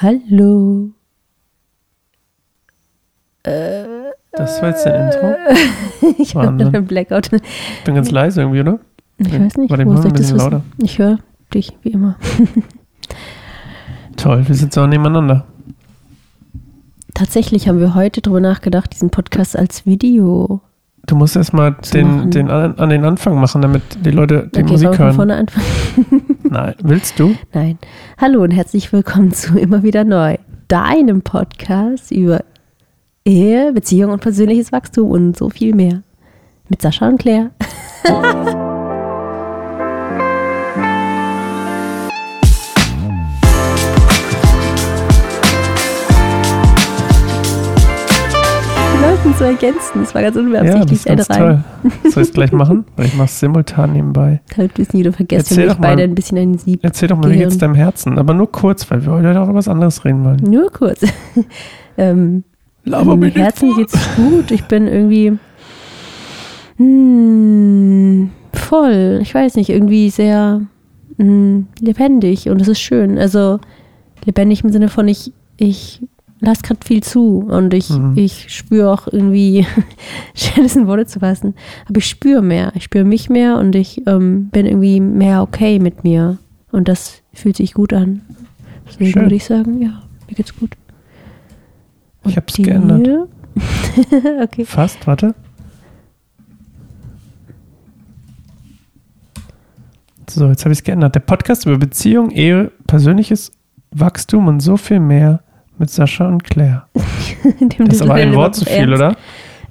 Hallo. Das war jetzt dein Intro? ich habe einen Blackout. Ich bin ganz leise irgendwie, oder? Ich weiß nicht, Warte, ich wo soll ich das wissen? Ich höre dich, wie immer. Toll, wir sitzen auch nebeneinander. Tatsächlich haben wir heute drüber nachgedacht, diesen Podcast als Video. Du musst erstmal den, den an, an den Anfang machen, damit die Leute die Okay, Musik wir von hören. vorne anfangen? Nein, willst du? Nein. Hallo und herzlich willkommen zu Immer wieder neu, deinem Podcast über Ehe, Beziehung und persönliches Wachstum und so viel mehr. Mit Sascha und Claire. Zu ergänzen, das war ganz Ja, das unbeabsichtigt. ist ganz toll. Soll ich es gleich machen? Weil ich mache es simultan nebenbei. Damit wir es nie vergessen, Erzähl wir beide ein bisschen ein Sieb. Erzähl doch mal, wie geht's deinem Herzen? Aber nur kurz, weil wir heute auch über was anderes reden wollen. Nur kurz. ähm, Laber nicht Herzen geht's gut. Ich bin irgendwie hm, voll. Ich weiß nicht, irgendwie sehr hm, lebendig und es ist schön. Also lebendig im Sinne von ich, ich lasse gerade viel zu und ich, Mhm. ich spüre auch irgendwie, schön ist in Worte zu fassen, aber ich spüre mehr. Ich spüre mich mehr und ich ähm, bin irgendwie mehr okay mit mir. Und das fühlt sich gut an. Deswegen Schön. würde ich sagen, ja, mir geht's gut. Ich hab's dir? geändert. okay. Fast, warte. So, jetzt habe ich es geändert. Der Podcast über Beziehung, Ehe, persönliches Wachstum und so viel mehr mit Sascha und Claire. Das ist aber ein Wort zu viel, oder?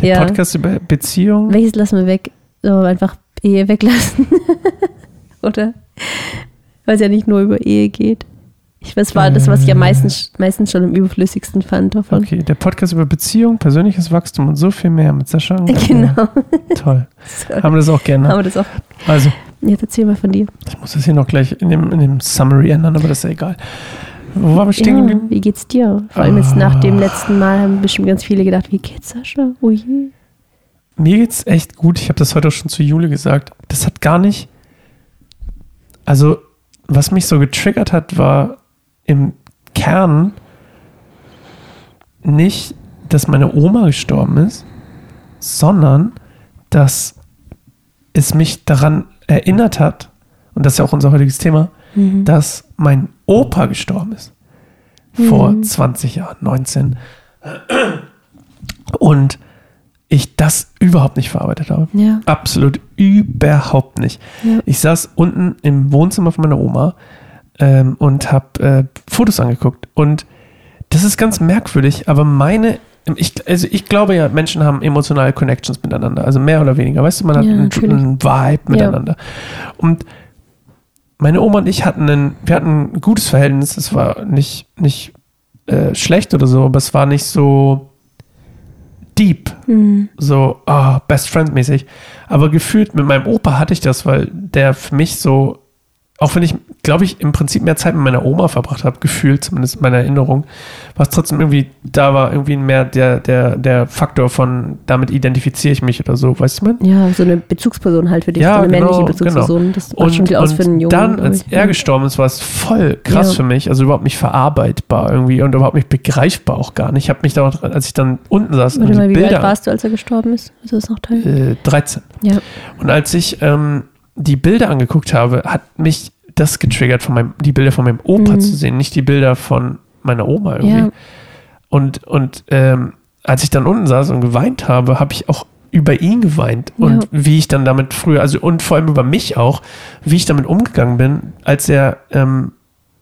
Der Ja. Podcast über Beziehung. Welches lassen wir weg? So, einfach Ehe weglassen. oder? Weil es ja nicht nur über Ehe geht. Ich, das war das, was ich am meisten, meistens schon am überflüssigsten fand davon. Okay, der Podcast über Beziehung, persönliches Wachstum und so viel mehr mit Sascha und Claire. Genau. Toll. So, Haben wir das auch haben gerne. wir das auch. Also, Jetzt erzähl mal von dir. ich muss das hier noch gleich in dem, in dem Summary ändern, aber das ist ja egal. Wo waren wir stehen Ja, wie geht's dir? Vor allem jetzt nach dem Ah. letzten Mal haben bestimmt ganz viele gedacht, wie geht's Sascha? Oh je. Mir geht's echt gut. Ich habe das heute auch schon zu Jule gesagt. Das hat gar nicht. Also, was mich so getriggert hat, war im Kern nicht, dass meine Oma gestorben ist, sondern dass es mich daran erinnert hat, und das ist ja auch unser heutiges Thema, Mhm. dass mein Opa gestorben ist. Vor Mhm. 20 Jahren, 19. Und ich das überhaupt nicht verarbeitet habe. Ja. Absolut überhaupt nicht. Ja. Ich saß unten im Wohnzimmer von meiner Oma ähm, und habe äh, Fotos angeguckt. Und das ist ganz merkwürdig, aber meine, ich, also ich glaube ja, Menschen haben emotionale Connections miteinander, also mehr oder weniger. Weißt du, man hat Ja, einen, einen Vibe miteinander. Und meine Oma und ich hatten ein, wir hatten ein gutes Verhältnis. Es war nicht, nicht äh, schlecht oder so, aber es war nicht so deep Mhm. so ah, Best Friend mäßig. Aber gefühlt mit meinem Opa hatte ich das, weil der für mich so, auch wenn ich, glaube ich, im Prinzip mehr Zeit mit meiner Oma verbracht habe, gefühlt, zumindest in meiner Erinnerung, war es trotzdem irgendwie, da war irgendwie mehr der, der, der Faktor von, damit identifiziere ich mich oder so, weißt du, man? Ja, so eine Bezugsperson halt für dich, Ja, so eine genau, männliche Bezugsperson. Das macht Und, schon viel aus für einen Jungen. dann, als ich. er gestorben ist, war es voll krass Ja. für mich, also überhaupt nicht verarbeitbar irgendwie und überhaupt nicht begreifbar auch gar nicht. Ich habe mich da, als ich dann unten saß Warte und mal, wie alt Bilder, warst du, als er gestorben ist? Ist das noch Teil? äh, 13. Ja. Und als ich ähm, die Bilder angeguckt habe, hat mich das getriggert, von meinem, die Bilder von meinem Opa Mhm. zu sehen, nicht die Bilder von meiner Oma irgendwie. Ja. Und, und ähm, als ich dann unten saß und geweint habe, habe ich auch über ihn geweint und Ja. wie ich dann damit früher, also und vor allem über mich auch, wie ich damit umgegangen bin, als er ähm,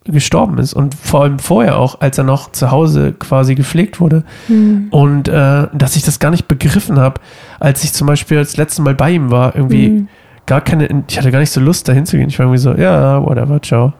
gestorben ist und vor allem vorher auch, als er noch zu Hause quasi gepflegt wurde Mhm. und äh, dass ich das gar nicht begriffen habe, als ich zum Beispiel das letzte Mal bei ihm war, irgendwie Mhm. Gar keine, ich hatte gar nicht so Lust, dahin zu gehen. Ich war irgendwie so, ja, whatever, ciao.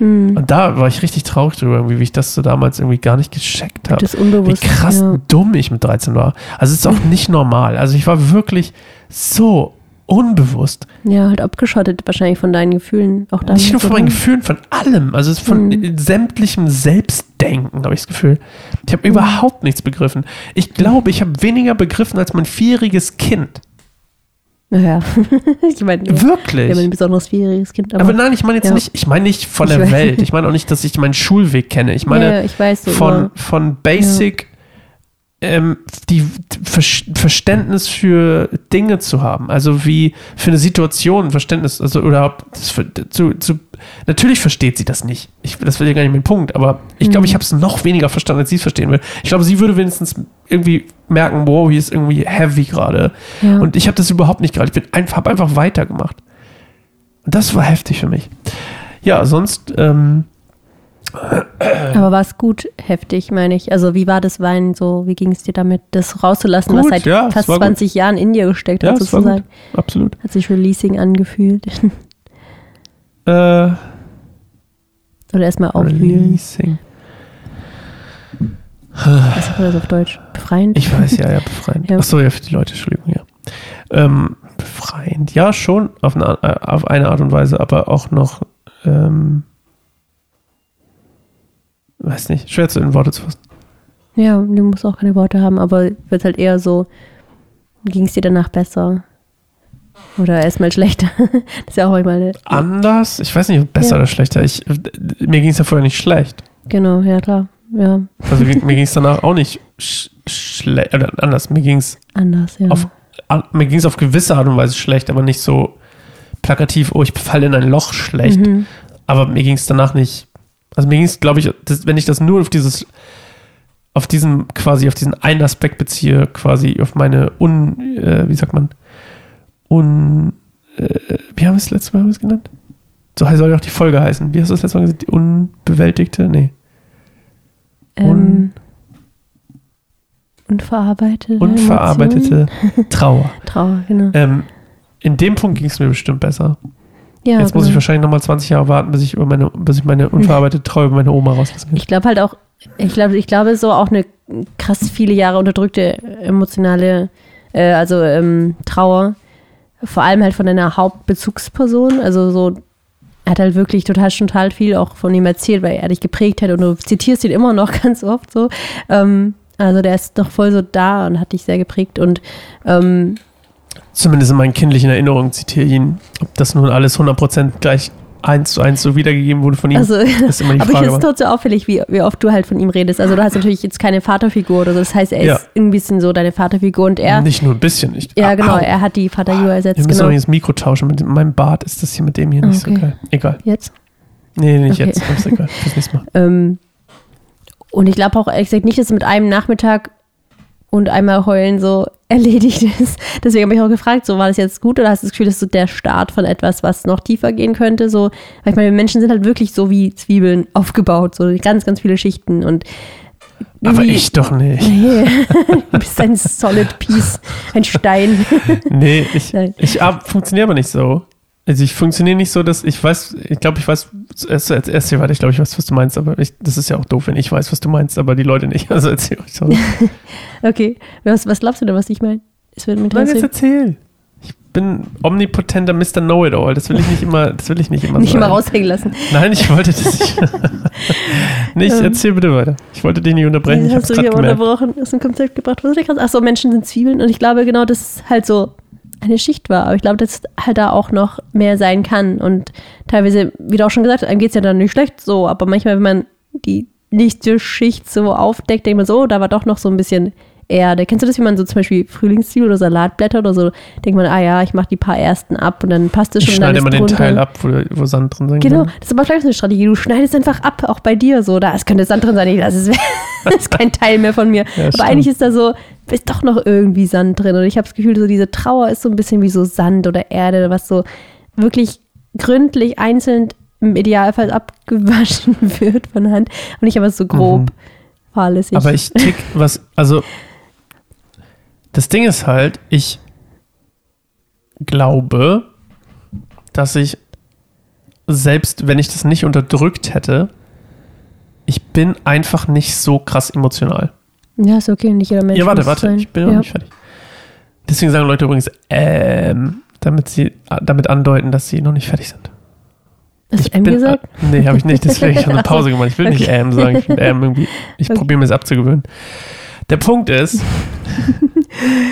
Mhm. Und da war ich richtig traurig drüber, wie ich das so damals irgendwie gar nicht gescheckt habe. Das Wie krass Ja. dumm ich mit 13 war. Also es ist auch nicht normal. Also ich war wirklich so unbewusst. ja, halt abgeschottet wahrscheinlich von deinen Gefühlen. Auch nicht nur von meinen? Gefühlen, von allem. Also von Mhm. sämtlichem Selbstdenken, habe ich das Gefühl. Ich habe Mhm. überhaupt nichts begriffen. Ich glaube, ich habe weniger begriffen als mein vierjähriges Kind. Naja, ich meine, ja, Wirklich. wir haben ein besonders schwieriges Kind. aber, nein, ich meine jetzt ja. nicht, ich meine nicht von Ich der weiß. Welt. Ich meine auch nicht, dass ich meinen Schulweg kenne. Ich meine ja, ich weiß so, von, aber- von Basic ähm, die Ver Verständnis für Dinge zu haben. Also wie für eine Situation Verständnis, also für- zu, zu, natürlich versteht sie das nicht. Ich, das will ja gar nicht mein Punkt, aber ich glaube, Mhm. ich habe es noch weniger verstanden, als sie es verstehen will. Ich glaube, sie würde wenigstens irgendwie merken, wow, hier ist irgendwie heavy gerade. Ja. Und ich habe das überhaupt nicht gerade. Ich bin einfach, habe einfach weitergemacht. Und das war heftig für mich. Ja, sonst, ähm, Aber war es gut heftig, meine ich? Also wie war das Weinen so? Wie ging es dir damit, das rauszulassen, was Gut, seit ja, fast war gut. 20 Jahren in dir gesteckt ja, hat, war sozusagen? Absolut. Hat sich releasing angefühlt. Äh, Oder erstmal aufwühlen. Releasing. Was sagt man das auf Deutsch? Befreiend? Ich weiß, ja, ja, befreiend. Ja. Achso, ja, für die Leute, Entschuldigung, ja. Ähm, befreiend, ja, schon, auf eine, äh, auf eine Art und Weise, aber auch noch, ähm, weiß nicht, schwer zu in Worte zu fassen. Ja, du musst auch keine Worte haben, aber wird halt eher so, ging es dir danach besser? Oder erstmal schlechter? das ist ja auch manchmal, eine- Anders, ich weiß nicht, ob besser Ja. oder schlechter. Ich, mir ging es ja vorher nicht schlecht. genau, ja klar, ja, Also mir ging es danach auch nicht sch schlecht, oder anders, mir ging es anders, ja. auf, mir ging es auf gewisse Art und Weise schlecht, aber nicht so plakativ, oh, ich falle in ein Loch schlecht. Mhm. Aber mir ging es danach nicht. Also mir ging es, glaube ich, das, wenn ich das nur auf dieses, auf diesen, quasi auf diesen einen Aspekt beziehe, quasi auf meine un, äh, wie sagt man, un, äh, wie haben wir es letztes Mal es genannt? So soll ja auch die Folge heißen. Wie hast du das letzte Mal gesagt? Die unbewältigte? Nee. Ähm, unverarbeitete Unverarbeitete Trauer. Emotionen. Trauer, genau. Ähm, in dem Punkt ging es mir bestimmt besser. Ja, Jetzt muss ich genau. wahrscheinlich nochmal 20 Jahre warten, bis ich, über meine, bis ich meine unverarbeitete Trauer über meine Oma rauslassen kann. Ich glaube halt auch, ich glaube, ich glaube so auch eine krass viele Jahre unterdrückte emotionale, äh, also ähm, Trauer, vor allem halt von deiner Hauptbezugsperson, also so, er hat halt wirklich total schon total viel auch von ihm erzählt, weil er dich geprägt hat und du zitierst ihn immer noch ganz oft so. Ähm, also der ist noch voll so da und hat dich sehr geprägt und ähm, Zumindest in meinen kindlichen Erinnerungen zitiere ich ihn. Ob das nun alles 100% gleich eins zu eins so wiedergegeben wurde von ihm, also ist immer die Aber ich Frage. finde es trotzdem auffällig, wie, wie oft du halt von ihm redest. Also du hast natürlich jetzt keine Vaterfigur oder so. Das heißt, er Ja. ist ein bisschen so deine Vaterfigur und er, Nicht nur ein bisschen. nicht. ja Ah, genau, au. er hat die Vaterfigur Wir ersetzt. müssen Genau. das Mikro tauschen. Mit meinem Bart ist das hier mit dem hier nicht Okay. so geil. Egal. Jetzt. Nee, nicht Okay. jetzt. Ist egal. Das nächste Mal. Ähm, und ich glaube auch ehrlich gesagt nicht, dass es mit einem Nachmittag und einmal heulen so erledigt ist. Deswegen habe ich auch gefragt, so war das jetzt gut oder hast du das Gefühl, das ist so der Start von etwas, was noch tiefer gehen könnte? So, weil ich meine, Menschen sind halt wirklich so wie Zwiebeln aufgebaut, so ganz, ganz viele Schichten und Aber ich doch nicht. Nee, du bist ein Solid Piece, ein Stein. Nee, ich, Nein. ich funktioniere aber nicht so. Also ich funktioniere nicht so, dass ich weiß, ich glaube, ich weiß, erst, erst, erst hier, warte, ich glaube, ich weiß, was du meinst, aber ich, das ist ja auch doof, wenn ich weiß, was du meinst, aber die Leute nicht. Also erzähl euch so. Okay, was, was glaubst du denn, was ich meine? Es wird mit Nein, jetzt erzähl. Ich bin omnipotenter Mr. Know-it-all. Das will ich nicht immer, das will ich nicht immer nicht sein. immer raushängen lassen. Nein, ich wollte das nicht. nicht, Ähm. erzähl bitte weiter. Ich wollte dich nicht unterbrechen. Ich hast du hier unterbrochen, ist ein Konzept gebracht. Was ist Achso, Menschen sind Zwiebeln und ich glaube genau, dass es halt so eine Schicht war. Aber ich glaube, dass halt da auch noch mehr sein kann. Und teilweise, wie du auch schon gesagt hast, einem geht es ja dann nicht schlecht so, aber manchmal, wenn man die nächste Schicht so aufdeckt, denkt man so, oh, da war doch noch so ein bisschen Erde. Kennst du das, wie man so zum Beispiel Frühlingszwiebel oder Salatblätter oder so, denkt man, ah ja, ich mache die paar ersten ab und dann passt es schon. Ich schneide immer den. Teil ab, wo, wo Sand drin sein Genau, kann. das ist aber vielleicht so eine Strategie. Du schneidest einfach ab, auch bei dir so. Da es könnte Sand drin sein. Ich, Das ist, das ist kein Teil mehr von mir. Ja, aber stimmt. eigentlich ist da so, ist doch noch irgendwie Sand drin. Und ich habe das Gefühl, so diese Trauer ist so ein bisschen wie so Sand oder Erde, was so wirklich gründlich einzeln im Idealfall abgewaschen wird von Hand. Und nicht aber so grob Mhm. fahrlässig. Aber ich tick was, also das Ding ist halt, ich glaube, dass ich selbst wenn ich das nicht unterdrückt hätte, ich bin einfach nicht so krass emotional. ja, ist okay. Nicht jeder Mensch ja, warte, warte, sein. ich bin noch ja. nicht fertig. Deswegen sagen Leute übrigens, ähm, damit sie damit andeuten, dass sie noch nicht fertig sind. Hast Ich du M bin, gesagt? äh, nee, habe ich nicht. Deswegen habe ich eine Pause gemacht. Ich will nicht okay. ähm sagen. Ich, ähm irgendwie, ich Okay. probiere mir das abzugewöhnen. Der Punkt ist,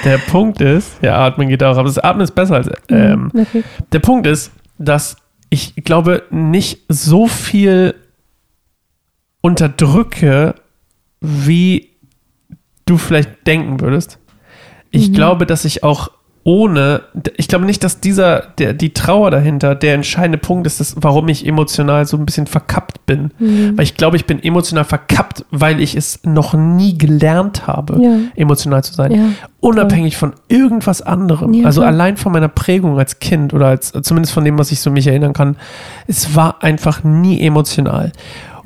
Der Punkt ist, ja, atmen geht auch, aber das Atmen ist besser als. Ähm, Okay. Der Punkt ist, dass ich glaube, nicht so viel unterdrücke, wie du vielleicht denken würdest. Ich Mhm. glaube, dass ich auch ohne, ich glaube nicht, dass dieser, der, die Trauer dahinter der entscheidende Punkt ist, dass, warum ich emotional so ein bisschen verkappt bin. Mhm. Weil ich glaube, ich bin emotional verkappt, weil ich es noch nie gelernt habe, Ja. emotional zu sein. Ja, Unabhängig von irgendwas anderem. Ja, also allein von meiner Prägung als Kind oder als, zumindest von dem, was ich so mich erinnern kann. Es war einfach nie emotional.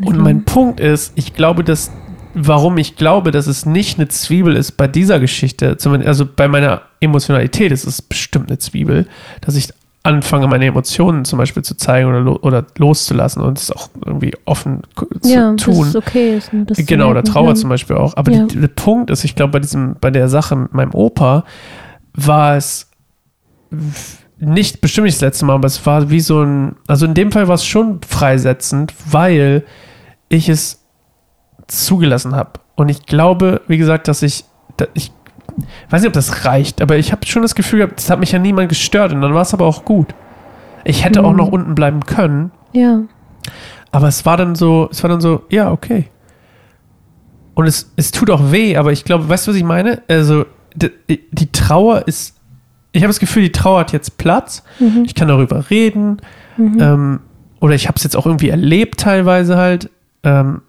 Und mein Punkt ist, ich glaube, dass, warum ich glaube, dass es nicht eine Zwiebel ist bei dieser Geschichte, zumindest, also bei meiner Emotionalität ist es bestimmt eine Zwiebel, dass ich anfange, meine Emotionen zum Beispiel zu zeigen oder, lo oder loszulassen und es auch irgendwie offen zu ja, tun. das ist okay. Das Genau, oder Trauer ja. zum Beispiel auch. Aber Ja. die, der Punkt ist, ich glaube, bei diesem, bei der Sache mit meinem Opa war es nicht, bestimmt nicht das letzte Mal, aber es war wie so ein, also in dem Fall war es schon freisetzend, weil ich es zugelassen habe. Und ich glaube, wie gesagt, dass ich, da- ich weiß nicht, ob das reicht, aber ich habe schon das Gefühl gehabt, das hat mich ja niemand gestört und dann war es aber auch gut. Ich hätte auch Mhm. noch unten bleiben können, Ja. aber es war dann so, es war dann so, ja, okay. Und es, es tut auch weh, aber ich glaube, weißt du, was ich meine? Also, die, die Trauer ist, ich habe das Gefühl, die Trauer hat jetzt Platz. Mhm. Ich kann darüber reden. Mhm. Ähm, oder ich habe es jetzt auch irgendwie erlebt, teilweise halt. Ähm,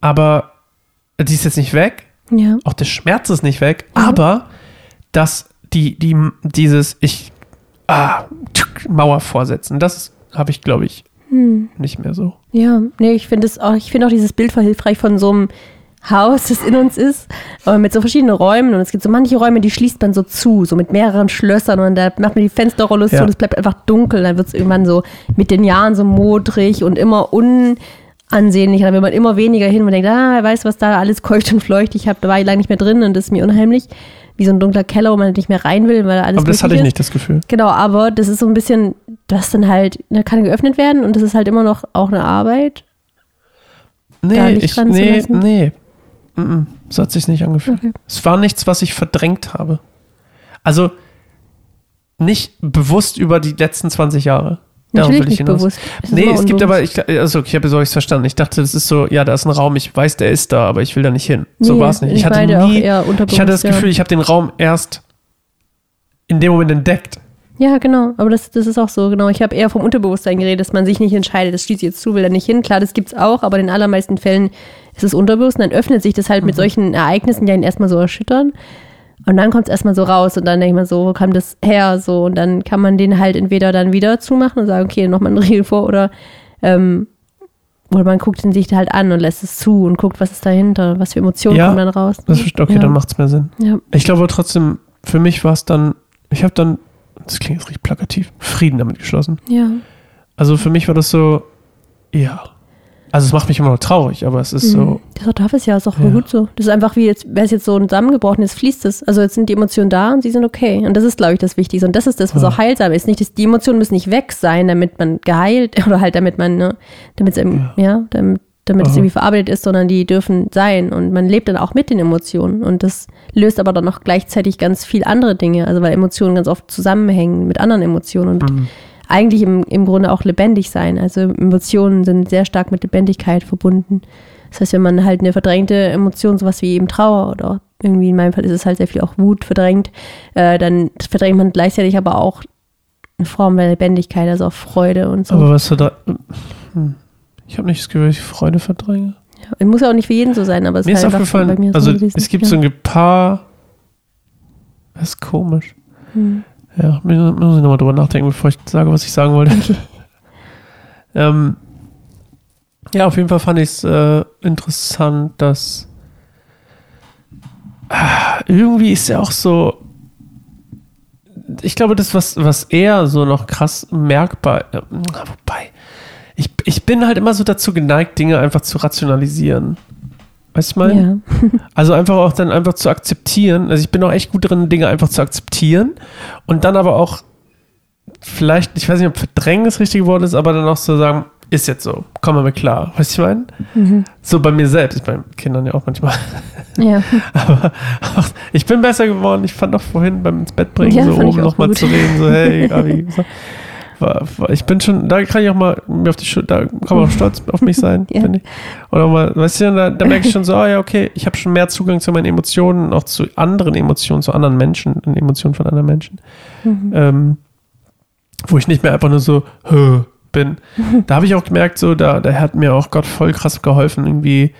aber die ist jetzt nicht weg. ja. Auch der Schmerz ist nicht weg. Mhm. Aber dass die, die, dieses, ich, ah, tschuk, Mauer vorsetzen, das habe ich, glaube ich, Hm. nicht mehr so. Ja, nee, ich finde es auch, ich finde auch dieses Bild voll hilfreich von so einem Haus, das in uns ist, aber mit so verschiedenen Räumen und es gibt so manche Räume, die schließt man so zu, so mit mehreren Schlössern und da macht man die Fensterrolle zu Ja. und es bleibt einfach dunkel, dann wird es irgendwann so mit den Jahren so modrig und immer unansehnlicher, dann will man immer weniger hin und denkt, ah, wer weiß, was da alles keucht und fleucht, ich hab, da war ich lange nicht mehr drin und das ist mir unheimlich, wie so ein dunkler Keller, wo man nicht mehr rein will, weil da alles Aber das hatte ich ist. nicht, das Gefühl. Genau, aber das ist so ein bisschen, das dann halt, da kann geöffnet werden und das ist halt immer noch auch eine Arbeit. Da Nee, ich, nee, nee. Mm-mm. So hat sich nicht angefühlt. Okay. Es war nichts, was ich verdrängt habe. Also nicht bewusst über die letzten 20 Jahre. Darauf Natürlich nicht hinaus. bewusst. Es Nee, es gibt aber, ich, also ich habe so ich verstanden. Ich dachte, das ist so, ja, da ist ein Raum, ich weiß, der ist da, aber ich will da nicht hin. So Nee, war es nicht. Ich, ich hatte nie, ich hatte das ja. Gefühl, ich habe den Raum erst in dem Moment entdeckt. Ja, genau. Aber das, das ist auch so, genau. Ich habe eher vom Unterbewusstsein geredet, dass man sich nicht entscheidet, das schließe ich jetzt zu, will da nicht hin. Klar, das gibt's auch, aber in den allermeisten Fällen ist es unterbewusst und dann öffnet sich das halt Mhm. mit solchen Ereignissen, die einen erstmal so erschüttern. Und dann kommt es erstmal so raus und dann denkt man so, wo kam das her? So, und dann kann man den halt entweder dann wieder zumachen und sagen, okay, nochmal einen Riegel vor oder, ähm, oder man guckt ihn sich halt an und lässt es zu und guckt, was ist dahinter, was für Emotionen Ja, kommen dann raus. Das ist, okay, ja. dann macht es mehr Sinn. Ja. Ich glaube trotzdem, für mich war es dann, ich habe dann, das klingt jetzt richtig plakativ, Frieden damit geschlossen. Ja. Also für mich war das so, ja. Also es macht mich immer noch traurig, aber es ist so, Mhm. Das ist auch darf es ja, ist auch Ja. gut so. Das ist einfach wie jetzt, wäre es jetzt so zusammengebrochen, jetzt fließt es. Also jetzt sind die Emotionen da und sie sind okay. Und das ist, glaube ich, das Wichtigste. Und das ist das, was Ja. auch heilsam ist. Nicht, dass die Emotionen müssen nicht weg sein, damit man geheilt oder halt damit man, ne, damit es eben, ja, damit, damit es irgendwie verarbeitet ist, sondern die dürfen sein. Und man lebt dann auch mit den Emotionen. Und das löst aber dann noch gleichzeitig ganz viel andere Dinge. Also weil Emotionen ganz oft zusammenhängen mit anderen Emotionen und Mhm. Eigentlich im, im Grunde auch lebendig sein. Also Emotionen sind sehr stark mit Lebendigkeit verbunden. Das heißt, wenn man halt eine verdrängte Emotion, sowas wie eben Trauer oder irgendwie in meinem Fall ist es halt sehr viel auch Wut verdrängt, äh, dann verdrängt man gleichzeitig aber auch eine Form der Lebendigkeit, also auch Freude und so. aber was da, hm. ich habe nicht das Gefühl, dass ich Freude verdränge. ja, muss ja auch nicht für jeden so sein, aber es Mir ist halt aufgefallen, bei mir so also es gibt ja. so ein paar, das ist komisch. Hm. Ja, muss ich nochmal drüber nachdenken, bevor ich sage, was ich sagen wollte. ähm, ja, auf jeden Fall fand ich es äh, interessant, dass ah, irgendwie ist er auch so. Ich glaube, das, was, was eher so noch krass merkbar, äh, wobei, ich, ich bin halt immer so dazu geneigt, Dinge einfach zu rationalisieren. Weißt du, ich meine? Ja. Also einfach auch dann einfach zu akzeptieren. Also ich bin auch echt gut drin, Dinge einfach zu akzeptieren und dann aber auch vielleicht, ich weiß nicht, ob verdrängen das richtige Wort ist, aber dann auch zu sagen, ist jetzt so, komm mal mit klar. Weißt du, was ich meine? Mhm. So bei mir selbst, bei Kindern ja auch manchmal. Ja. Aber, aber ich bin besser geworden. Ich fand auch vorhin beim ins Bett bringen, Ja, so oben auch nochmal zu reden, so hey, Gabi. So. War, war, ich bin schon, da kann ich auch mal mir auf die Schulter, da kann man auch stolz auf mich sein, Ja. finde ich. Oder mal, weißt du, da, da merke ich schon so, ah ja, okay, ich habe schon mehr Zugang zu meinen Emotionen, auch zu anderen Emotionen, zu anderen Menschen, und Emotionen von anderen Menschen. Mhm. Ähm, wo ich nicht mehr einfach nur so "Hö" bin. Da habe ich auch gemerkt, so, da, da hat mir auch Gott voll krass geholfen, irgendwie,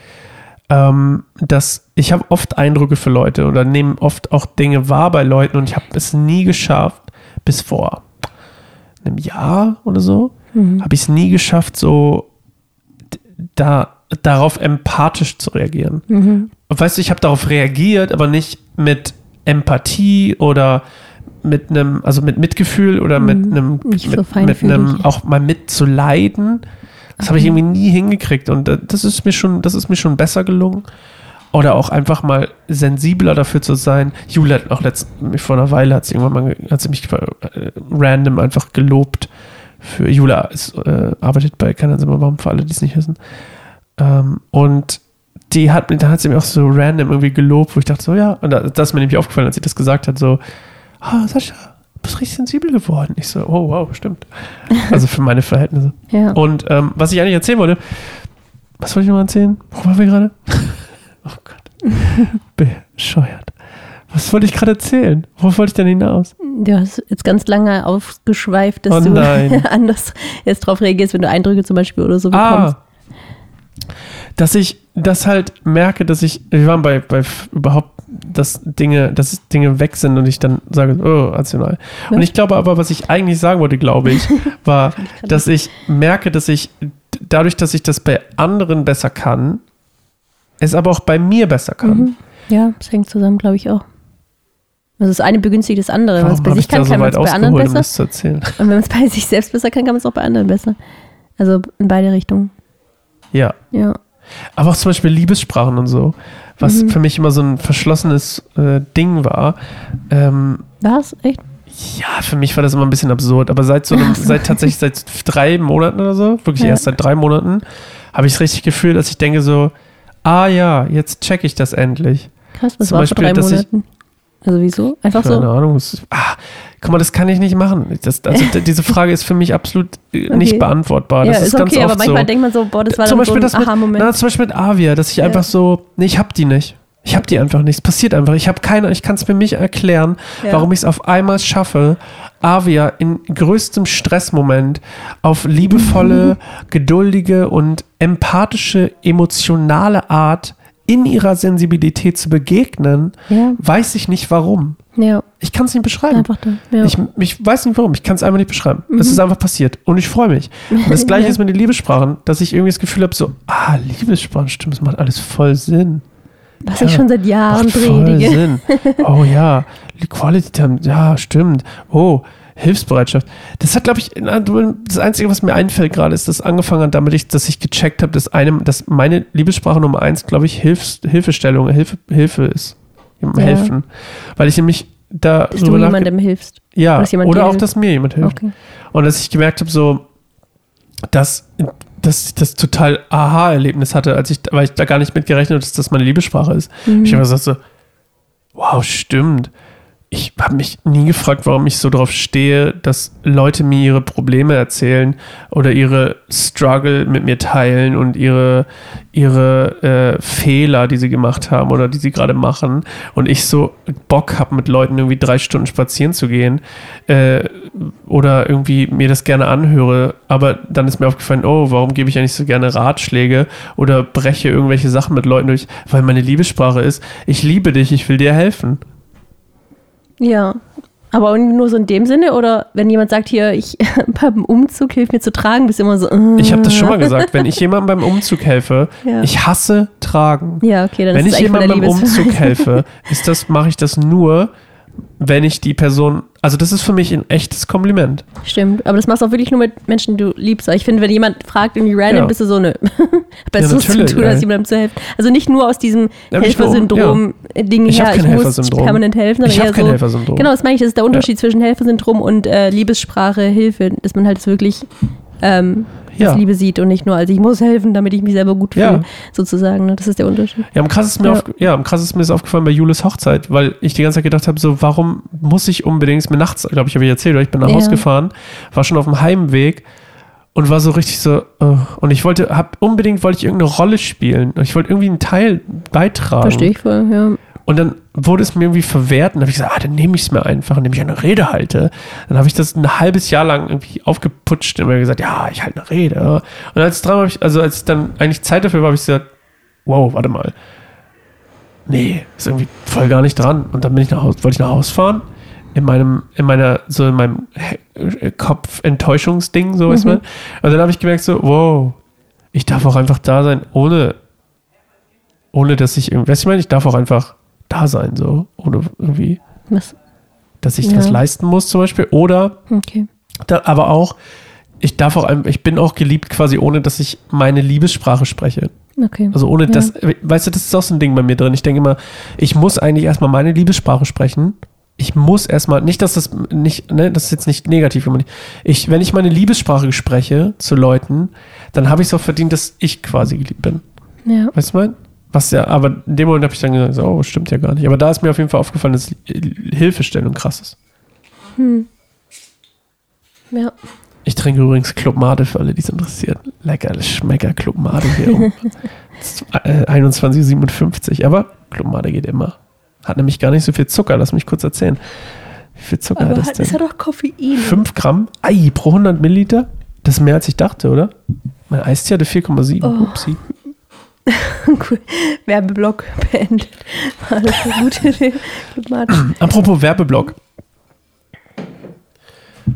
ähm, dass ich habe oft Eindrücke für Leute oder nehme oft auch Dinge wahr bei Leuten und ich habe es nie geschafft, bis vor einem Jahr oder so, Mhm. habe ich es nie geschafft, so da, darauf empathisch zu reagieren. Mhm. Und weißt du, ich habe darauf reagiert, aber nicht mit Empathie oder mit einem, also mit Mitgefühl oder mit Mhm. einem, Nicht so mit, mit einem, auch mal mitzuleiden. Das habe ich irgendwie nie hingekriegt und äh, das ist mir schon, das ist mir schon besser gelungen. Oder auch einfach mal sensibler dafür zu sein. Julia hat auch letzt, vor einer Weile hat sie irgendwann mal, hat sie mich äh, random einfach gelobt für Julia ist, äh, arbeitet bei Keiner Zimmer Warum für alle, die es nicht wissen. Ähm, und die hat, mir- da hat sie mir auch so random irgendwie gelobt, wo ich dachte so, ja, und da, das ist mir nämlich aufgefallen, als sie das gesagt hat, so, ah, Sascha, du bist richtig sensibel geworden. Ich so, oh, wow, stimmt. Also für meine Verhältnisse. Ja. Und ähm, was ich eigentlich erzählen wollte, was wollte ich noch erzählen? Wo waren wir gerade? Oh Gott. Bescheuert. Was wollte ich gerade erzählen? Worauf wollte ich denn hinaus? Du hast jetzt ganz lange aufgeschweift, dass Oh du anders jetzt drauf reagierst, wenn du Eindrücke zum Beispiel oder so bekommst. Ah, dass ich das halt merke, dass ich, wir waren bei, bei überhaupt, dass Dinge, dass Dinge weg sind und ich dann sage, oh, rational. Ja. Und ich glaube aber, was ich eigentlich sagen wollte, glaube ich, war, dass ich merke, dass ich dadurch, dass ich das bei anderen besser kann, es aber auch bei mir besser kann. Mhm. Ja, das hängt zusammen, glaube ich auch. Also das eine begünstigt das andere. Wenn man es Warum bei sich kann, so kann man es bei anderen um besser. erzählen? Und wenn man es bei sich selbst besser kann, kann man es auch bei anderen besser. Also in beide Richtungen. Ja. Ja. Aber auch zum Beispiel Liebessprachen und so, was Mhm. für mich immer so ein verschlossenes äh, Ding war. Ähm, Was? Echt? Ja, für mich war das immer ein bisschen absurd, aber seit so einem, seit tatsächlich seit drei Monaten oder so, wirklich Ja. erst seit drei Monaten, habe ich es richtig gefühlt, dass ich denke so, ah ja, jetzt check ich das endlich. Krass, was Zum war Beispiel, vor drei Monaten? Also wieso? Einfach Keine so? Ahnung. es- Ah, guck mal, das kann ich nicht machen. Das, also diese Frage ist für mich absolut äh, nicht Okay. beantwortbar. ja, Das ist, ist, ganz okay, aber oft manchmal so. denkt man so, boah, das war zum dann so Beispiel ein das mit, Aha-Moment. na, zum Beispiel mit Avia, dass ich Ja. einfach so, nee, ich hab die nicht. Ich hab die einfach nicht. Es passiert einfach. Ich habe keine, ich kann es mir nicht erklären, Ja. warum ich es auf einmal schaffe, Avia in größtem Stressmoment auf liebevolle, Mhm. geduldige und empathische, emotionale Art in ihrer Sensibilität zu begegnen, Ja, weiß ich nicht warum. ja, Ich kann es nicht beschreiben. einfach da. Ja. Ich, ich weiß nicht warum, ich kann es einfach nicht beschreiben. Mhm. Es ist einfach passiert und ich freue mich. Und das gleiche ist mit den Liebessprachen, dass ich irgendwie das Gefühl habe, so, ah, Liebessprachen, stimmt, das macht alles voll Sinn. Was Ja, ich schon seit Jahren predige. Sinn. Oh ja, Quality Time, ja, stimmt. Oh, Hilfsbereitschaft. Das hat, glaube ich, das Einzige, was mir einfällt gerade, ist, dass angefangen hat, damit ich, dass ich gecheckt habe, dass einem, dass meine Liebessprache Nummer eins, glaube ich, Hilfs, Hilfestellung, Hilfe, Hilfe ist. Jemandem Ja. helfen. Weil ich nämlich da Dass du jemandem hilfst. ja, Oder jemand oder auch, hilft. dass mir jemand hilft. Okay. Und dass ich gemerkt habe, so, dass, dass ich das total Aha-Erlebnis hatte, als ich, weil ich da gar nicht mit gerechnet habe, dass das meine Liebessprache ist. Mhm. Ich habe gesagt so, wow, stimmt. Ich habe mich nie gefragt, warum ich so drauf stehe, dass Leute mir ihre Probleme erzählen oder ihre Struggle mit mir teilen und ihre, ihre äh, Fehler, die sie gemacht haben oder die sie gerade machen. Und ich so Bock habe, mit Leuten irgendwie drei Stunden spazieren zu gehen äh, oder irgendwie mir das gerne anhöre. Aber dann ist mir aufgefallen, oh, warum gebe ich eigentlich so gerne Ratschläge oder breche irgendwelche Sachen mit Leuten durch, weil meine Liebessprache ist, ich liebe dich, ich will dir helfen. Ja. Aber nur so in dem Sinne oder wenn jemand sagt hier, ich beim Umzug hilf mir zu tragen, bist du immer so. Äh. Ich habe das schon mal gesagt, wenn ich jemandem beim Umzug helfe, Ja. ich hasse tragen. Ja, okay, dann wenn ist ich jemandem beim. Umzug helfe, ist das, mache ich das nur, wenn ich die Person, also das ist für mich ein echtes Kompliment. Stimmt, aber das machst du auch wirklich nur mit Menschen, die du liebst. Ich finde, wenn jemand fragt irgendwie random, Ja. bist du so, nö. Besseres zu natürlich, tun, als jemandem zu helfen. Also nicht nur aus diesem Ja, Helfersyndrom-Ding Ich her, ich muss permanent helfen, sondern Ich habe eher kein so. Helfersyndrom. Genau, das meine ich, das ist der Unterschied zwischen Helfersyndrom und äh, Liebessprache, Hilfe, dass man halt wirklich ähm, Ja. als Liebe sieht und nicht nur als ich muss helfen, damit ich mich selber gut fühle, Ja. sozusagen. Ne? Das ist der Unterschied. Ja, am krassesten, mir Ja. auf, ja, am krassesten mir ist aufgefallen bei Julis Hochzeit, weil ich die ganze Zeit gedacht habe, so, warum muss ich unbedingt, mir nachts, glaube ich, habe ich erzählt, oder ich bin nach Ja. Hause gefahren, war schon auf dem Heimweg und war so richtig so, oh, und ich wollte, hab, unbedingt wollte ich irgendeine Rolle spielen. Ich wollte irgendwie einen Teil beitragen. Verstehe ich voll, ja. Und dann wurde es mir irgendwie verwehrt und habe ich gesagt, ah, dann nehme ich es mir einfach, indem ich eine Rede halte. Dann habe ich das ein halbes Jahr lang irgendwie aufgeputscht und immer gesagt, ja, ich halte eine Rede. Und als dran habe ich, also als dann eigentlich Zeit dafür war, habe ich gesagt, wow, warte mal. Nee, ist irgendwie voll gar nicht dran. Und dann bin ich nach Hause, wollte ich nach Hause fahren. In meinem, in meiner, so in meinem äh, Kopf Enttäuschungsding, so ist Mhm. man. Und dann habe ich gemerkt, so, wow, ich darf auch einfach da sein, ohne, ohne dass ich irgendwie, weißt du, ich meine, ich darf auch einfach da sein, so, ohne irgendwie, Was? dass ich Ja. das leisten muss, zum Beispiel. Oder, Okay. da, aber auch, ich darf auch, ich bin auch geliebt quasi, ohne dass ich meine Liebessprache spreche. Okay. Also ohne Ja. das, weißt du, das ist auch so ein Ding bei mir drin. Ich denke immer, ich muss eigentlich erstmal meine Liebessprache sprechen. Ich muss erstmal, nicht, dass das nicht, ne, das ist jetzt nicht negativ gemeint. Ich, wenn ich meine Liebessprache spreche zu Leuten, dann habe ich es auch verdient, dass ich quasi geliebt bin. ja. Weißt du mein? Was ja, aber in dem Moment habe ich dann gesagt, so, oh, stimmt ja gar nicht. Aber da ist mir auf jeden Fall aufgefallen, dass Hilfestellung krass ist. Ja. Ich trinke übrigens Club Mate für alle, die es interessiert. Lecker, Schmecker Club Mate hier um äh, 21,57. Aber Club Mate geht immer. Hat nämlich gar nicht so viel Zucker. Lass mich kurz erzählen. Wie viel Zucker Aber hat das hat, denn? es hat doch Koffein. 5 Gramm? Ei, pro 100 Milliliter? Das ist mehr als ich dachte, oder? Mein Eistee hatte 4,7. Oh. Upsi. cool. Werbeblock beendet. War das eine gute Idee? Apropos Werbeblock.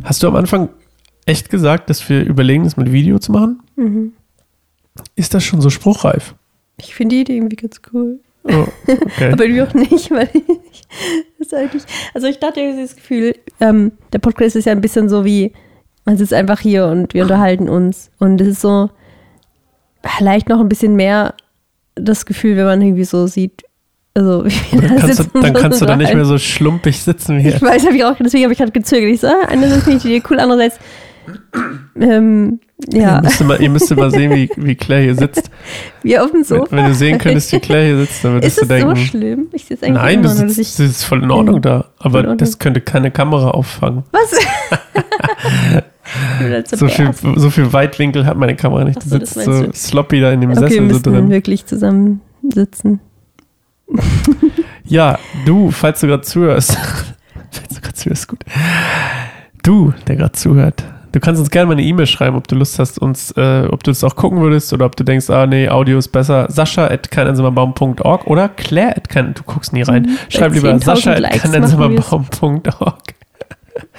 Hast du am Anfang echt gesagt, dass wir überlegen, das mit Video zu machen? Mhm. Ist das schon so spruchreif? Ich finde die Idee irgendwie ganz cool. Oh, okay. Aber irgendwie auch nicht, weil ich das eigentlich. Also ich dachte irgendwie das Gefühl, ähm, der Podcast ist ja ein bisschen so wie, man sitzt einfach hier und wir unterhalten uns. Und es ist so vielleicht noch ein bisschen mehr das Gefühl, wenn man irgendwie so sieht, also dann da kannst, du, sitzen dann und kannst du da nicht mehr so schlumpig sitzen wie Ich weiß, habe ich auch, deswegen habe ich gerade gezögert. Ich so, ah, einerseits finde ich die Idee cool, andererseits, ähm, ja, Ihr, müsst mal, ihr müsst mal sehen, wie, wie Claire hier sitzt. wie auf dem Wenn, Sofa. wenn du sehen könntest, wie Claire hier sitzt, dann würdest ist du es so denken, schlimm? Ich sehe es eigentlich nein, du sitzt, ich, das ist voll in Ordnung da. Aber in Ordnung. das könnte keine Kamera auffangen. was? So viel, so viel Weitwinkel hat meine Kamera nicht. So, sitzt so du. sloppy da in dem Okay, wir Sessel so müssen drin. wirklich zusammensitzen. Ja, du, falls du gerade zuhörst, falls du gerade zuhörst, gut. Du, der gerade zuhört, du kannst uns gerne mal eine E-Mail schreiben, ob du Lust hast, uns, äh, ob du das auch gucken würdest oder ob du denkst, ah nee, Audio ist besser. Sascha at keineinsamerbaum.org oder Claire at kein, du guckst nie rein. Mhm. Schreib lieber 10.000 Sascha at keineinsamerbaum.org.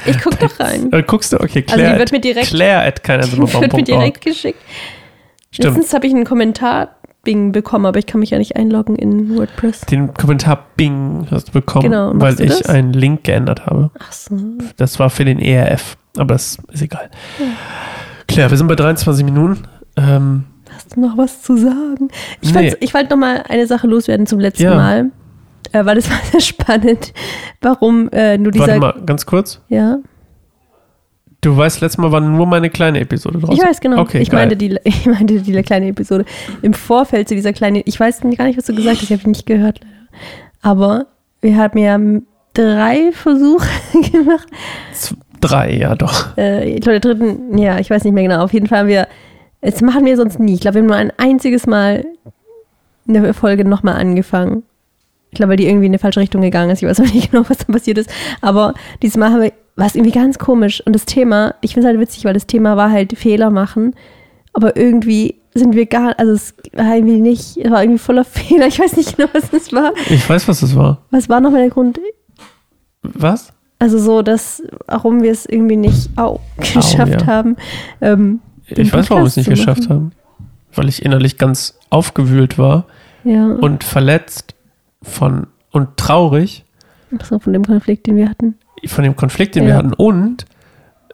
Ich guck doch rein. Äh, guckst du, okay, Also Claire, die wird mir direkt, Claire at die wird mir direkt geschickt. Stimmt. Letztens habe ich einen Kommentar Bing bekommen, aber ich kann mich ja nicht einloggen in WordPress. Den Kommentar Bing hast du bekommen, Genau, weil ich das? einen Link geändert habe. Ach so. Das war für den ERF, aber das ist egal. Claire, wir sind bei 23 Minuten. Ähm, Hast du noch was zu sagen? Ich, Nee. ich wollte noch mal eine Sache loswerden zum letzten Ja. Mal, äh, weil das war sehr spannend, warum äh, nur dieser... warte mal, ganz kurz. Ja, Du weißt, letztes Mal war nur meine kleine Episode draus. ich weiß genau. Okay, ich, geil. meinte die, ich meinte die kleine Episode. Im Vorfeld zu dieser kleinen... Ich weiß gar nicht, was du gesagt hast, ich habe nicht gehört. leider. Aber wir haben ja drei Versuche gemacht. Z- Drei, ja doch. Äh, ich glaube, der dritten, ja, ich weiß nicht mehr genau. Auf jeden Fall haben wir, das machen wir sonst nie. Ich glaube, wir haben nur ein einziges Mal eine Folge nochmal angefangen. Ich glaube, weil die irgendwie in eine falsche Richtung gegangen ist. Ich weiß auch nicht genau, was da passiert ist. Aber dieses Mal haben wir, war es irgendwie ganz komisch. Und das Thema, ich finde es halt witzig, weil das Thema war halt Fehler machen. Aber irgendwie sind wir gar, also es war irgendwie nicht, es war irgendwie voller Fehler. Ich weiß nicht genau, was das war. Ich weiß, was das war. Was war nochmal der Grund? Was? Also so, dass, warum wir es irgendwie nicht au, geschafft ja. haben. Ähm, Ich weiß, warum wir es nicht geschafft haben. Weil ich innerlich ganz aufgewühlt war Ja, und verletzt von und traurig so von dem Konflikt, den wir hatten. von dem Konflikt, den wir Ja. hatten und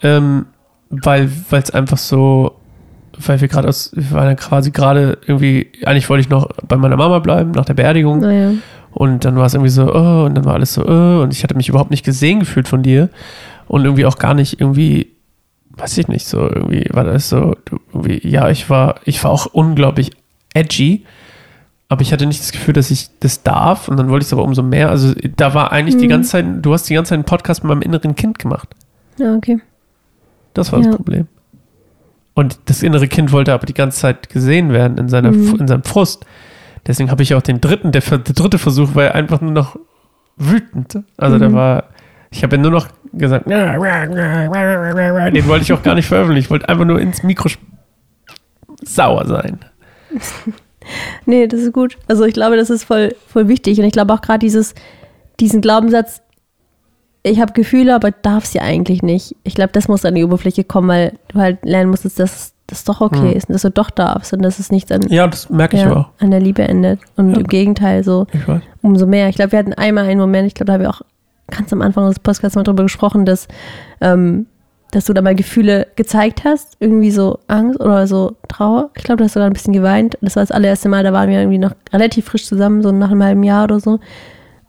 ähm, weil es einfach so, weil wir gerade aus, wir waren ja quasi gerade irgendwie, eigentlich wollte ich noch bei meiner Mama bleiben nach der Beerdigung. Und dann war es irgendwie so, oh, und dann war alles so, oh, und ich hatte mich überhaupt nicht gesehen gefühlt von dir und irgendwie auch gar nicht irgendwie, weiß ich nicht, so irgendwie war das so, irgendwie, ja, ich war, ich war auch unglaublich edgy, aber ich hatte nicht das Gefühl, dass ich das darf und dann wollte ich es aber umso mehr. Also da war eigentlich die Mhm. ganze Zeit, du hast die ganze Zeit einen Podcast mit meinem inneren Kind gemacht. Ja, okay. Das war Ja. das Problem. Und das innere Kind wollte aber die ganze Zeit gesehen werden in, seiner, Mhm. in seinem Frust. Deswegen habe ich auch den dritten, der, der dritte Versuch war einfach nur noch wütend. Also der Mhm. war, ich habe ja nur noch gesagt, den wollte ich auch gar nicht veröffentlichen. Ich wollte einfach nur ins Mikro sauer sein. Nee, das ist gut. Also ich glaube, das ist voll, voll wichtig. Und ich glaube auch gerade dieses, diesen Glaubenssatz, ich habe Gefühle, aber darf sie eigentlich nicht. Ich glaube, das muss an die Oberfläche kommen, weil du halt lernen musst, dass das doch okay Mhm. ist und dass du doch darfst und dass es nichts an, Ja, das merke ich ja, auch. an der Liebe endet. Und Ja. im Gegenteil, so umso mehr. Ich glaube, wir hatten einmal einen Moment, ich glaube, da haben wir auch ganz am Anfang des Podcasts mal drüber gesprochen, dass, ähm, dass du da mal Gefühle gezeigt hast, irgendwie so Angst oder so Trauer. Ich glaube, du hast sogar ein bisschen geweint. Das war das allererste Mal, da waren wir irgendwie noch relativ frisch zusammen, so nach einem halben Jahr oder so.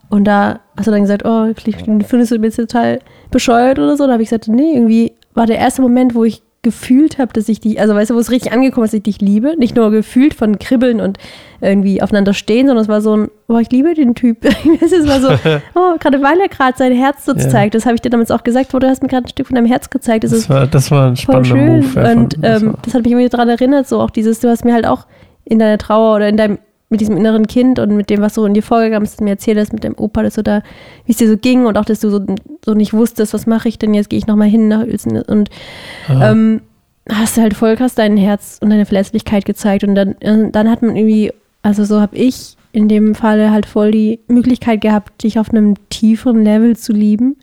Und da hast du dann gesagt, oh, vielleicht findest du mich jetzt total bescheuert oder so. Da habe ich gesagt, nee, irgendwie war der erste Moment, wo ich gefühlt habe, dass ich dich, also weißt du, wo es richtig angekommen ist, dass ich dich liebe. Nicht nur gefühlt von Kribbeln und irgendwie aufeinander stehen, sondern es war so ein, oh, ich liebe den Typ. es war so, oh, gerade weil er gerade sein Herz so Ja. zeigt. Das habe ich dir damals auch gesagt, wo du hast mir gerade ein Stück von deinem Herz gezeigt. Das, Das ist war, das war ein spannender schön. Move. ja, und von- das ähm, das hat mich irgendwie daran erinnert, so auch dieses, du hast mir halt auch in deiner Trauer oder in deinem, mit diesem inneren Kind und mit dem, was so in dir vorgegangen ist, mir erzählt hast, mit deinem Opa, dass du da, wie es dir so ging und auch, dass du so, so nicht wusstest, was mache ich denn jetzt, gehe ich nochmal hin nach Uelzen? Und ähm, hast du halt voll krass dein Herz und deine Verletzlichkeit gezeigt und dann, äh, dann hat man irgendwie, also so habe ich in dem Falle halt voll die Möglichkeit gehabt, dich auf einem tieferen Level zu lieben,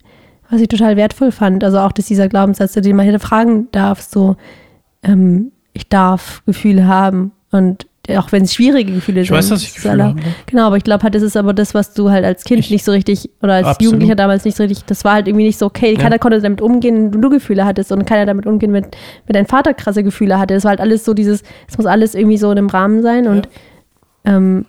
was ich total wertvoll fand. Also auch, dass dieser Glaubenssatz, den man hinterfragen darf, so, ähm, ich darf Gefühle haben und auch wenn es schwierige Gefühle ich sind. weiß, dass ich Gefühle habe. Genau, aber ich glaube halt, das ist aber das, was du halt als Kind Ich- nicht so richtig oder als Absolut. Jugendlicher damals nicht so richtig, das war halt irgendwie nicht so okay. Ja. Keiner konnte damit umgehen, wenn du Gefühle hattest und keiner damit umgehen, wenn, wenn dein Vater krasse Gefühle hatte. Das war halt alles so dieses, es muss alles irgendwie so in einem Rahmen sein und ähm,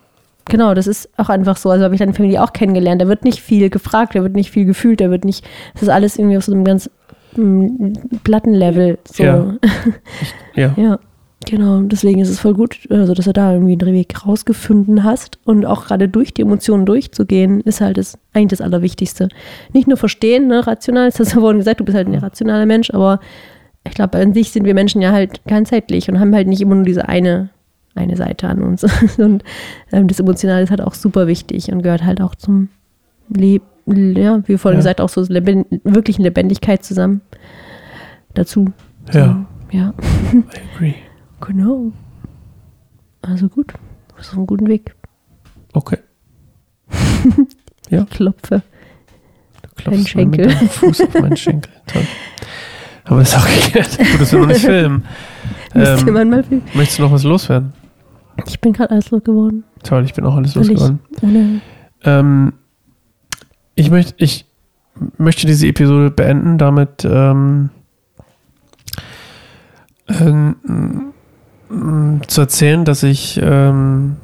genau, das ist auch einfach so. Also habe ich deine Familie auch kennengelernt. Da wird nicht viel gefragt, da wird nicht viel gefühlt, da wird nicht, das ist alles irgendwie auf so einem ganz mm, Plattenlevel. So. Ja. Ja. Ja, genau. Deswegen ist es voll gut, also dass du da irgendwie einen Weg rausgefunden hast und auch gerade durch die Emotionen durchzugehen, ist halt das, eigentlich das Allerwichtigste. Nicht nur verstehen, ne, rational, das hast du vorhin gesagt, du bist halt ein rationaler Mensch, aber ich glaube, an sich sind wir Menschen ja halt ganzheitlich und haben halt nicht immer nur diese eine, eine Seite an uns. und ähm, das Emotionale ist halt auch super wichtig und gehört halt auch zum Leben, ja, wie vorhin Ja. gesagt, auch so leben, wirklich eine Lebendigkeit zusammen dazu. Ja, Ja. I agree. Genau. Also gut. Das ist ein guter Weg. Okay. Klopfe. Du klopfst Schenkel. mit deinem Fuß auf meinen Schenkel. Toll. Aber ist auch geklärt. Gut, dass wir noch nicht filmen. Ähm, man mal filmen. möchtest du noch was loswerden? Ich bin gerade alles los geworden. Toll, ich bin auch alles Völlig losgeworden. Ohne. Ähm, ich, möchte, ich möchte diese Episode beenden, damit ähm, ähm, zu erzählen, dass ich ähm,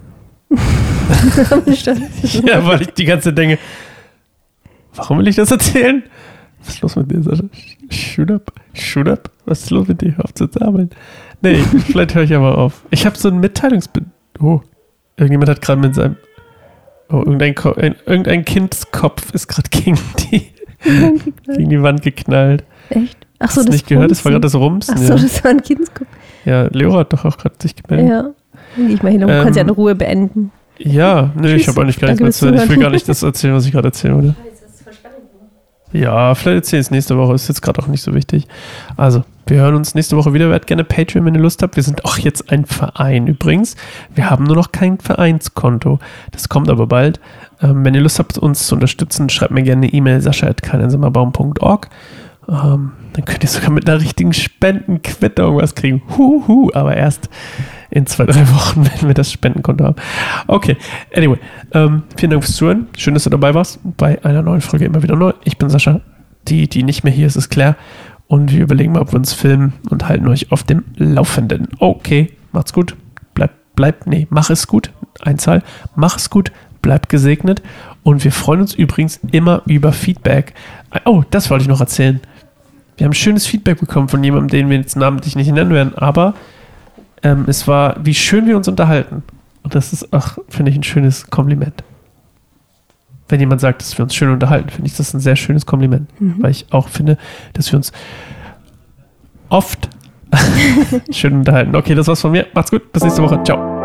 ja, weil ich die ganze Zeit denke, warum will ich das erzählen? Was ist los mit dir, Sascha? Shoot up, shoot up. Was ist los mit dir? Hör auf zu sammeln. Nee, vielleicht höre ich aber auf. Ich habe so ein Mitteilungsbild. Oh, irgendjemand hat gerade mit seinem. Oh, irgendein, Ko ein, irgendein Kindskopf ist gerade gegen die, gegen die Wand geknallt. Echt? Ach Hast so, du das nicht gehört? Das war gerade Rumsen. das Rumsen. Ach so, ja. das war ein Kindskopf. ja, Leo hat doch auch gerade sich gemeldet. Ja. Dann gehe ich mal hin und Ähm, kannst ja in Ruhe beenden. Ja, nee, ich habe eigentlich gar nichts mehr zu erzählen. Ich will gar nicht das erzählen, was ich gerade erzählen wollte. Ja, vielleicht erzähle ich es nächste Woche. Ist jetzt gerade auch nicht so wichtig. Also, wir hören uns nächste Woche wieder. Werdet gerne Patreon, wenn ihr Lust habt. Wir sind auch jetzt ein Verein übrigens. Wir haben nur noch kein Vereinskonto. Das kommt aber bald. Ähm, wenn ihr Lust habt, uns zu unterstützen, schreibt mir gerne eine E-Mail, sascha.keineinsamerbaum.org. Ähm, dann könnt ihr sogar mit einer richtigen Spendenquittung was kriegen. Huhu, aber erst in zwei, drei Wochen, wenn wir das Spendenkonto haben. Okay, anyway. Ähm, vielen Dank fürs Zuhören. Schön, dass du dabei warst. Bei einer neuen Folge immer wieder neu. Ich bin Sascha. Die, die nicht mehr hier ist, ist Claire. Und wir überlegen mal, ob wir uns filmen und halten euch auf dem Laufenden. Okay, macht's gut. Bleibt, bleibt, nee, mach es gut. Einzahl. Mach es gut. Bleibt gesegnet. Und wir freuen uns übrigens immer über Feedback. Oh, das wollte ich noch erzählen. Wir haben schönes Feedback bekommen von jemandem, den wir jetzt namentlich nicht nennen werden, aber ähm, es war, wie schön wir uns unterhalten. Und das ist, ach, finde ich ein schönes Kompliment. Wenn jemand sagt, dass wir uns schön unterhalten, finde ich das ein sehr schönes Kompliment. Mhm. Weil ich auch finde, dass wir uns oft schön unterhalten. Okay, das war's von mir. Macht's gut. Bis nächste Woche. Ciao.